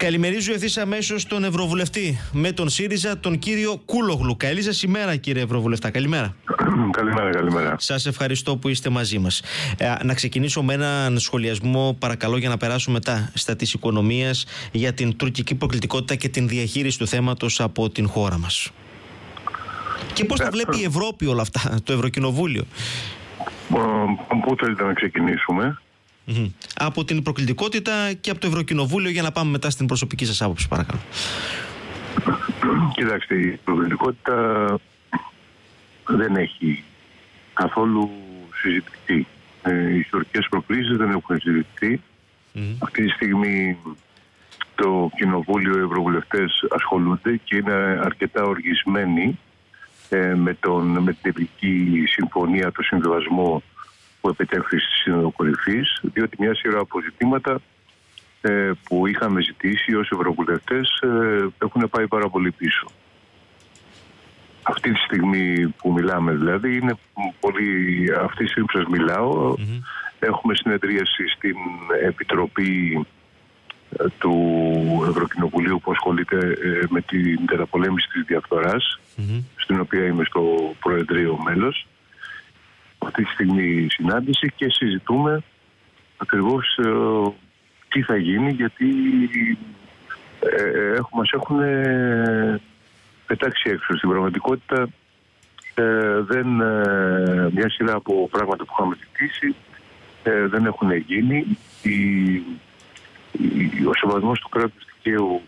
Καλημερίζω ευθύς αμέσως τον Ευρωβουλευτή με τον ΣΥΡΙΖΑ, τον κύριο Κούλογλου. Καλή σας ημέρα, κύριε Ευρωβουλευτά. Καλημέρα. καλημέρα, καλημέρα. Σας ευχαριστώ που είστε μαζί μας. Ε, να ξεκινήσω με έναν σχολιασμό, παρακαλώ, για να περάσουμε μετά στα της οικονομίας για την τουρκική προκλητικότητα και την διαχείριση του θέματος από την χώρα μας. Και πώς τα ε, βλέπει η Ευρώπη όλα αυτά, το Ευρωκοινοβούλιο; Πού θέλετε να ξεκινήσουμε; Από την προκλητικότητα και από το Ευρωκοινοβούλιο για να πάμε μετά στην προσωπική σας άποψη παρακαλώ. Κοιτάξτε, η προκλητικότητα δεν έχει καθόλου συζητηθεί. Ε, οι ιστορικές προκλήσεις δεν έχουν Αυτή τη στιγμή το Κοινοβούλιο, οι Ευρωβουλευτές ασχολούνται και είναι αρκετά οργισμένοι ε, με, τον, με την Ευρική Συμφωνία, το Συμβιβασμό που επετέφθη στη Σύνοδο Κορυφής, διότι μια σειρά από ζητήματα ε, που είχαμε ζητήσει ως Ευρωβουλευτές ε, έχουν πάει πάρα πολύ πίσω. Αυτή τη στιγμή που μιλάμε δηλαδή, είναι πολύ, αυτή τη στιγμή που σας μιλάω, έχουμε συνεδρίαση στην Επιτροπή ε, του Ευρωκοινοβουλίου που ασχολείται ε, με την καταπολέμηση της διαφθορας στην οποία είμαι στο Προεδρείο μέλος αυτή τη στιγμή συνάντηση και συζητούμε ακριβώς ε, τι θα γίνει γιατί ε, ε μας έχουν πετάξει έξω. Στην πραγματικότητα ε, δεν, μια σειρά από πράγματα που είχαμε ζητήσει δεν έχουν γίνει. Η, ο σεβασμός του κράτους δικαίου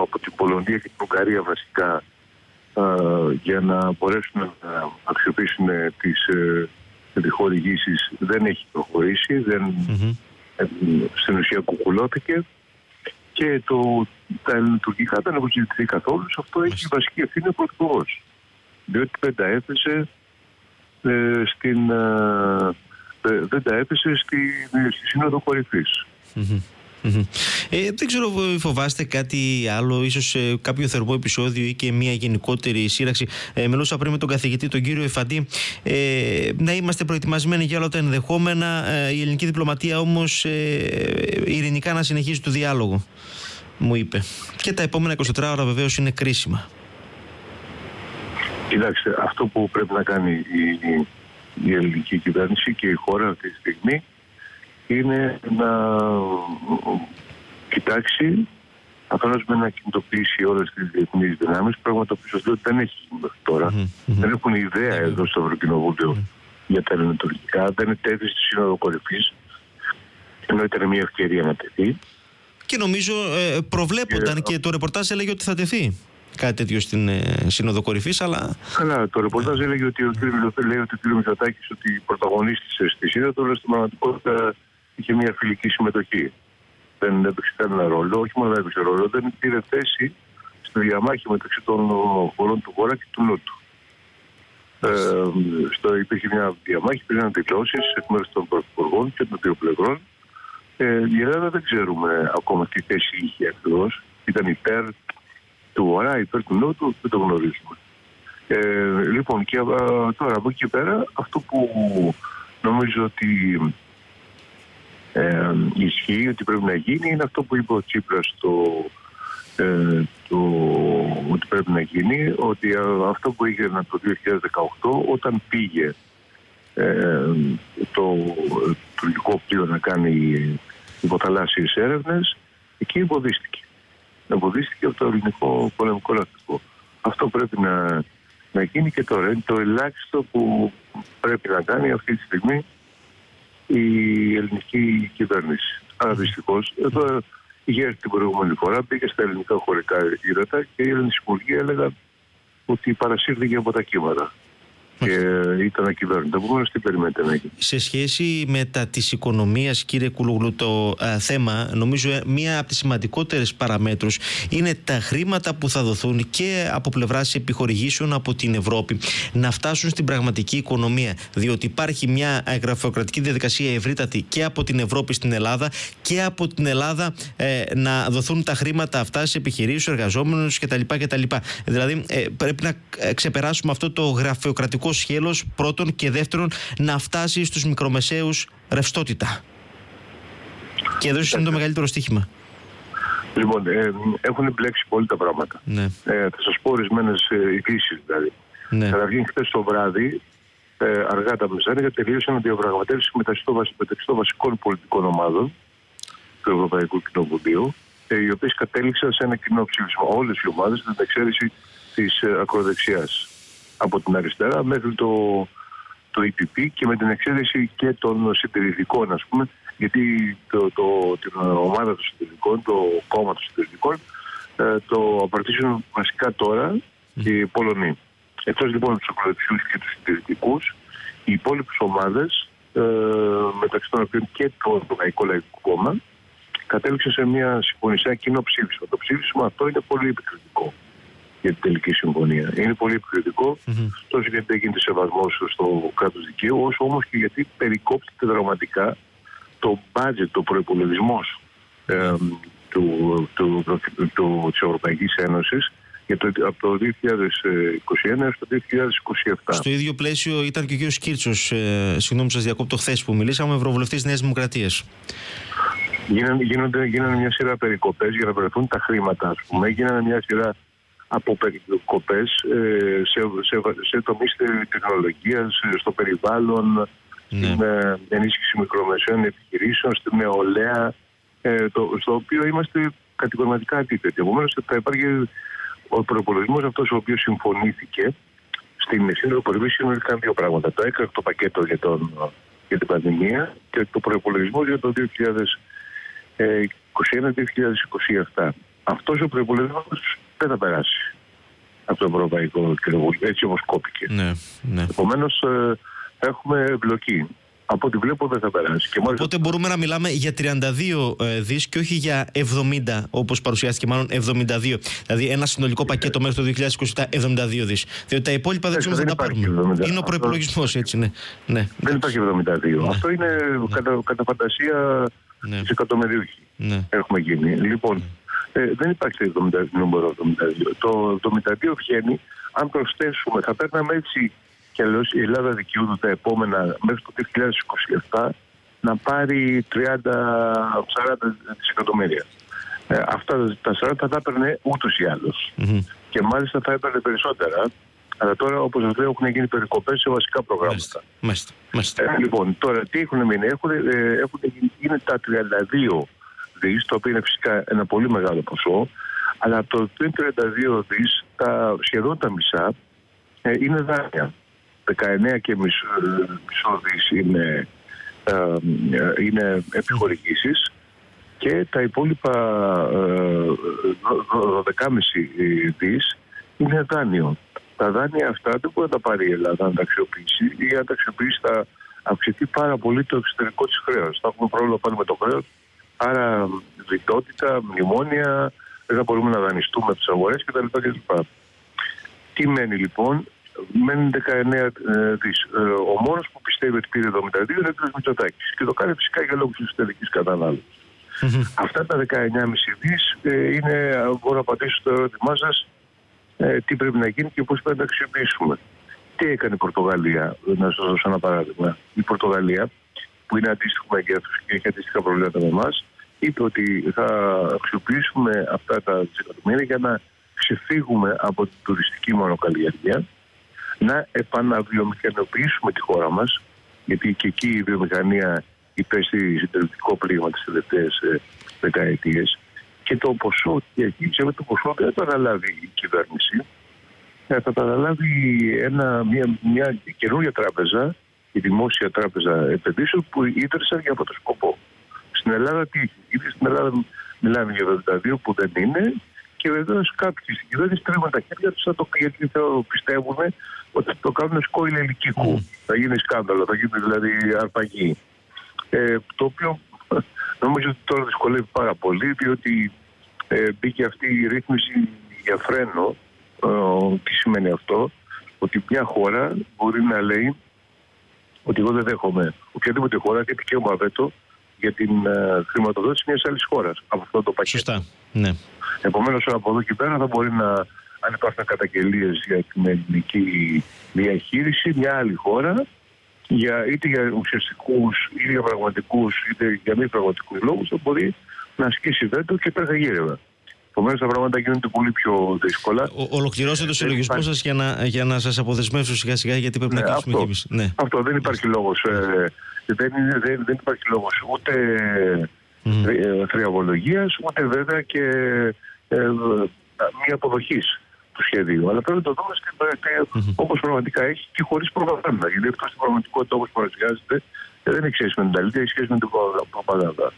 από την Πολωνία και την Ουγγαρία βασικά για να μπορέσουν να αξιοποιήσουν τις επιχορηγήσεις δεν έχει προχωρήσει, δεν, mm-hmm. στην ουσία κουκουλώθηκε και το, τα ελληνοτουρκικά δεν έχουν συζητηθεί καθόλου. Σε αυτό έχει βασική ευθύνη ο Πρωθυπουργός. Διότι δεν τα έθεσε ε, στην. Ε, δεν τα έθεσε στη, στη Σύνοδο Κορυφής. Ε, δεν ξέρω, φοβάστε κάτι άλλο, ίσως ε, κάποιο θερμό επεισόδιο ή και μια γενικότερη σύραξη. Ε, μιλούσα πριν με τον καθηγητή, τον κύριο Εφαντή, ε, να είμαστε προετοιμασμένοι για όλα τα ενδεχόμενα. Ε, η ελληνική διπλωματία όμως ε, ειρηνικά να συνεχίζει το διάλογο, μου είπε. Και τα επόμενα 24 ώρα βεβαίως είναι κρίσιμα. Κοιτάξτε, αυτό που πρέπει να κάνει η, η ελληνική κυβέρνηση και η χώρα αυτή τη στιγμή είναι να κοιτάξει αφενός με να κινητοποιήσει όλες τις διεθνείς δυνάμεις, πράγμα το οποίο δεν έχει γίνει μέχρι Δεν έχουν ιδέα εδώ στο ευρωκοινοβουλιο για τα ελληνοτουρκικά, δεν είναι τέθη στη Σύνοδο Κορυφής, ενώ ήταν μια ευκαιρία να τεθεί. Και νομίζω ε, προβλέπονταν και, και το ρεπορτάζ έλεγε ότι θα τεθεί κάτι τέτοιο στην ε, Σύνοδο Κορυφής, αλλά. Καλά, το ρεπορτάζ έλεγε ότι ο κ. λέει ότι ο κ. Μητσοτάκης ότι πρωταγωνίστησε στη Σύνοδο, αλλά στην πραγματικότητα είχε μια φιλική συμμετοχή. Δεν έπαιξε κανένα ρόλο, όχι μόνο δεν έπαιξε ρόλο, δεν πήρε θέση στη διαμάχη μεταξύ των χωρών του Βορρά και του Νότου. Ε, στο, υπήρχε μια διαμάχη, υπήρχαν δηλώσεις εκ μέρους των πρωθυπουργών και των δύο πλευρών. Ε, η Ελλάδα δεν ξέρουμε ακόμα τι θέση είχε ακριβώς. Ήταν υπέρ του Βορρά, υπέρ του Νότου, δεν το γνωρίζουμε. Ε, λοιπόν, και τώρα από εκεί και πέρα, αυτό που νομίζω ότι ε, ισχύει ότι πρέπει να γίνει είναι αυτό που είπε ο Τσίπρας το, ε, το, ότι πρέπει να γίνει ότι αυτό που έγινε το 2018 όταν πήγε ε, το τουρκικό πλοίο να κάνει υποθαλάσσιες έρευνες εκεί εμποδίστηκε. Εμποδίστηκε από το ελληνικό πολεμικό λαθικό. Αυτό πρέπει να, να γίνει και τώρα. Είναι το ελάχιστο που πρέπει να κάνει αυτή τη στιγμή η ελληνική κυβέρνηση. Αλλά δυστυχώς. Εδώ είχε την προηγούμενη φορά, πήγε στα ελληνικά χωρικά ύδατα και οι Έλληνε υπουργοί έλεγαν ότι παρασύρθηκε από τα κύματα και ήταν ακυβέρνητα. Επομένω, τι περιμένετε να γίνει. Σε σχέση με τα της οικονομίας, κύριε Κουλουγλου, το θέμα, νομίζω ε, μία από τις σημαντικότερες παραμέτρους είναι τα χρήματα που θα δοθούν και από πλευράς επιχορηγήσεων από την Ευρώπη να φτάσουν στην πραγματική οικονομία. Διότι υπάρχει μια γραφειοκρατική διαδικασία ευρύτατη και από την Ευρώπη στην Ελλάδα και από την Ελλάδα ε, να δοθούν τα χρήματα αυτά σε επιχειρήσεις, εργαζόμενους κτλ. κτλ. Δηλαδή, ε, πρέπει να ξεπεράσουμε αυτό το γραφειοκρατικό κοινωνικό σχέλος πρώτον και δεύτερον να φτάσει στους μικρομεσαίους ρευστότητα. Και εδώ είναι το μεγαλύτερο στοίχημα. Λοιπόν, ε, έχουν μπλέξει πολύ τα πράγματα. Ναι. Ε, θα σας πω ορισμένες ειδήσεις δηλαδή. Ναι. Καταρχήν, χθες το βράδυ, ε, αργά τα μεσάνυχτα, τελείωσαν διαπραγματεύσεις μεταξύ των βασικών πολιτικών ομάδων του Ευρωπαϊκού Κοινοβουλίου, ε, οι οποίες κατέληξαν σε ένα κοινό ψήφισμα. Όλες οι ομάδες, με την εξαίρεση της ε, ακροδεξιάς. Από την αριστερά μέχρι το, το EPP και με την εξαίρεση και των συντηρητικών, ας πούμε, γιατί το, το, την ομάδα των συντηρητικών, το κόμμα των συντηρητικών, ε, το απαρτίζουν βασικά τώρα οι Πολωνοί. Εκτός λοιπόν από τους ακροδεξιού και τους συντηρητικούς, οι υπόλοιπες ομάδες, ε, μεταξύ των οποίων και το Ευρωπαϊκό Λαϊκό Κόμμα, κατέληξε σε μια συμφωνία, σε ένα κοινό ψήφισμα. Το ψήφισμα αυτό είναι πολύ επικριτικό για την τελική συμφωνία. Είναι πολύ επικριτικό mm-hmm. τόσο γιατί δεν γίνεται σεβασμός στο κράτος δικαίου, όσο όμως και γιατί περικόπτεται δραματικά το budget, το προπολογισμό ε, του, του, του, του, της Ευρωπαϊκής Ένωσης για το, από το 2021 έως το 2027. Στο ίδιο πλαίσιο ήταν και ο κ. Κίρτσος, ε, συγγνώμη σας διακόπτω χθες που μιλήσαμε, ευρωβουλευτής Νέας Δημοκρατίας. Γίνανε, γίνονται, γίνανε μια σειρά περικοπές για να βρεθούν τα χρήματα, ας πούμε. Γίνανε μια σειρά από περικοπές ε, σε, σε, σε τομείς τεχνολογίας, στο περιβάλλον, ναι. στην ε, ενίσχυση μικρομεσαίων επιχειρήσεων, στην νεολαία, ε, το, στο οποίο είμαστε κατηγορηματικά αντίθετοι. Επομένως, θα υπάρχει ο προπολογισμός αυτός ο οποίος συμφωνήθηκε στην Σύνοδο Κορυφής συνολικά δύο πράγματα. Το έκτακτο πακέτο για, τον, για την πανδημία και το προπολογισμό για το 2021-2027. Αυτός ο προπολογισμός δεν θα περάσει από το Ευρωπαϊκό Κοινοβούλιο, έτσι όπω κόπηκε. Ναι, ναι. Επομένως, ε, έχουμε εμπλοκή. Από ό,τι βλέπω δεν θα περάσει. Και μάλιστα... Οπότε μπορούμε να μιλάμε για 32 ε, δις και όχι για 70 όπως παρουσιάστηκε, μάλλον 72. Δηλαδή ένα συνολικό πακέτο μέχρι το 2027 72 δις. Διότι τα υπόλοιπα δεν ξέρουμε θα τα πάρουμε. Είναι ο προπολογισμό, έτσι, ναι. ναι. Δεν υπάρχει 72. Ναι. Αυτό είναι ναι. κατά, κατά φαντασία ναι. εκατομμυρίουχοι. Ναι. Έχουμε γίνει. Λοιπόν, ναι. Ε, δεν υπάρχει 70, νούμερο 72. Το 72 βγαίνει, αν προσθέσουμε, θα παίρναμε έτσι και αλλιώς η Ελλάδα δικαιούται τα επόμενα μέχρι το 2027 να πάρει 30-40 δισεκατομμύρια. Ε, αυτά τα 40 θα τα έπαιρνε ούτως ή άλλως. Mm-hmm. Και μάλιστα θα έπαιρνε περισσότερα. Αλλά τώρα, όπως σας λέω, έχουν γίνει περικοπές σε βασικά προγράμματα. Μάλιστα. Μάλιστα. Ε, λοιπόν, τώρα τι έχουν μείνει, έχουν, ε, έχουν γίνει τα 32 δις, το οποίο είναι φυσικά ένα πολύ μεγάλο ποσό. Αλλά από το 32 δις, σχεδόν τα μισά ε, είναι δάνεια. 19 και μισό, μισό δις είναι, ε, είναι επιχορηγήσεις και τα υπόλοιπα 12,5 δις είναι δάνειο. Τα δάνεια αυτά δεν μπορεί να τα πάρει η Ελλάδα να τα αξιοποιήσει ή αν τα αξιοποιήσει θα αυξηθεί πάρα πολύ το εξωτερικό της χρέος. Θα έχουμε πρόβλημα πάλι με το χρέος, άρα διτότητα, μνημόνια, δεν θα μπορούμε να δανειστούμε τις αγορές κτλ. Τι μένει λοιπόν, μένουν 19 ε, δις. Ε, ο μόνος που πιστεύει ότι πήρε 72 είναι ο κ. Μητσοτάκης και το κάνει φυσικά για λόγους εσωτερικής κατανάλωσης. Αυτά τα 19,5 δις ε, είναι, μπορώ να απαντήσω στο ερώτημά σας, τι πρέπει να γίνει και πώς πρέπει να αξιοποιήσουμε. Τι έκανε η Πορτογαλία, να σας δώσω ένα παράδειγμα. Η Πορτογαλία, που είναι αντίστοιχο μεγέθους και έχει αντίστοιχα προβλήματα με εμάς, είπε ότι θα αξιοποιήσουμε αυτά τα δισεκατομμύρια για να ξεφύγουμε από την τουριστική μονοκαλλιέργεια να επαναβιομηχανοποιήσουμε τη χώρα μας, γιατί και εκεί η βιομηχανία υπέστη συντηρητικό πλήγμα τις τελευταίες ε, δεκαετίες και το ποσό, και εκεί ξέρετε το ποσό δεν θα αναλάβει η κυβέρνηση, ε, θα αναλάβει ένα, μια, μια καινούργια τράπεζα, η Δημόσια Τράπεζα Επενδύσεων που ίδρυσαν για αυτό το σκοπό. Στην Ελλάδα τι έχει, στην Ελλάδα μιλάμε για 72 που δεν είναι και βεβαίως κάποιοι στην κυβέρνηση τρέχουν τα χέρια τους γιατί πιστεύουν ότι το κάνουν σκόιλ ελικίκου. Mm. Θα γίνει σκάνδαλο, θα γίνει δηλαδή αρπαγή. Ε, το οποίο νομίζω ότι τώρα δυσκολεύει πάρα πολύ, διότι ε, μπήκε αυτή η ρύθμιση για φρένο. Ε, τι σημαίνει αυτό, ότι μια χώρα μπορεί να λέει ότι εγώ δεν δέχομαι οποιαδήποτε χώρα έχει δικαίωμα βέτο για την ε, χρηματοδότηση μιας άλλης χώρας από αυτό το πακέτο. Σωστά. Ναι. Επομένως, από εδώ και πέρα θα μπορεί να αν υπάρχουν καταγγελίες για την ελληνική διαχείριση, μια άλλη χώρα, για, είτε για ουσιαστικούς, είτε για πραγματικούς, είτε για μη πραγματικούς λόγους, θα μπορεί να ασκήσει βέτο και τα γύρευα. Επομένως τα πράγματα γίνονται πολύ πιο δύσκολα. Ο, ολοκληρώστε το συλλογισμό σας για να, για να σας αποδεσμεύσω σιγά σιγά, γιατί πρέπει Ναι, να κλείσουμε αυτό. κι εμείς. Ναι. Αυτό δεν υπάρχει λόγος. Ε, δεν, είναι- δεν, δεν υπάρχει λόγος ούτε Μμμ. ε, θριαβολογία, ούτε βέβαια και ε, μια αποδοχής του σχεδίου. Αλλά πρέπει να το δούμε στην- όπως πραγματικά έχει και χωρίς προπαγάνδα. Γιατί αυτό στην πραγματικότητα όπως παρουσιάζεται ε, δεν έχει σχέση με την αλήθεια, έχεις σχέση με την προπα- προπαγάνδα.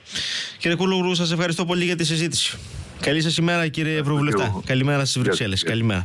Κύριε Κούλογλου, σας ευχαριστώ πολύ για τη συζήτηση. Καλή σας ημέρα, κύριε Ευρωβουλευτά. εγώ. Καλημέρα στις Γεια σας. Βρυξέλλε. Καλημέρα.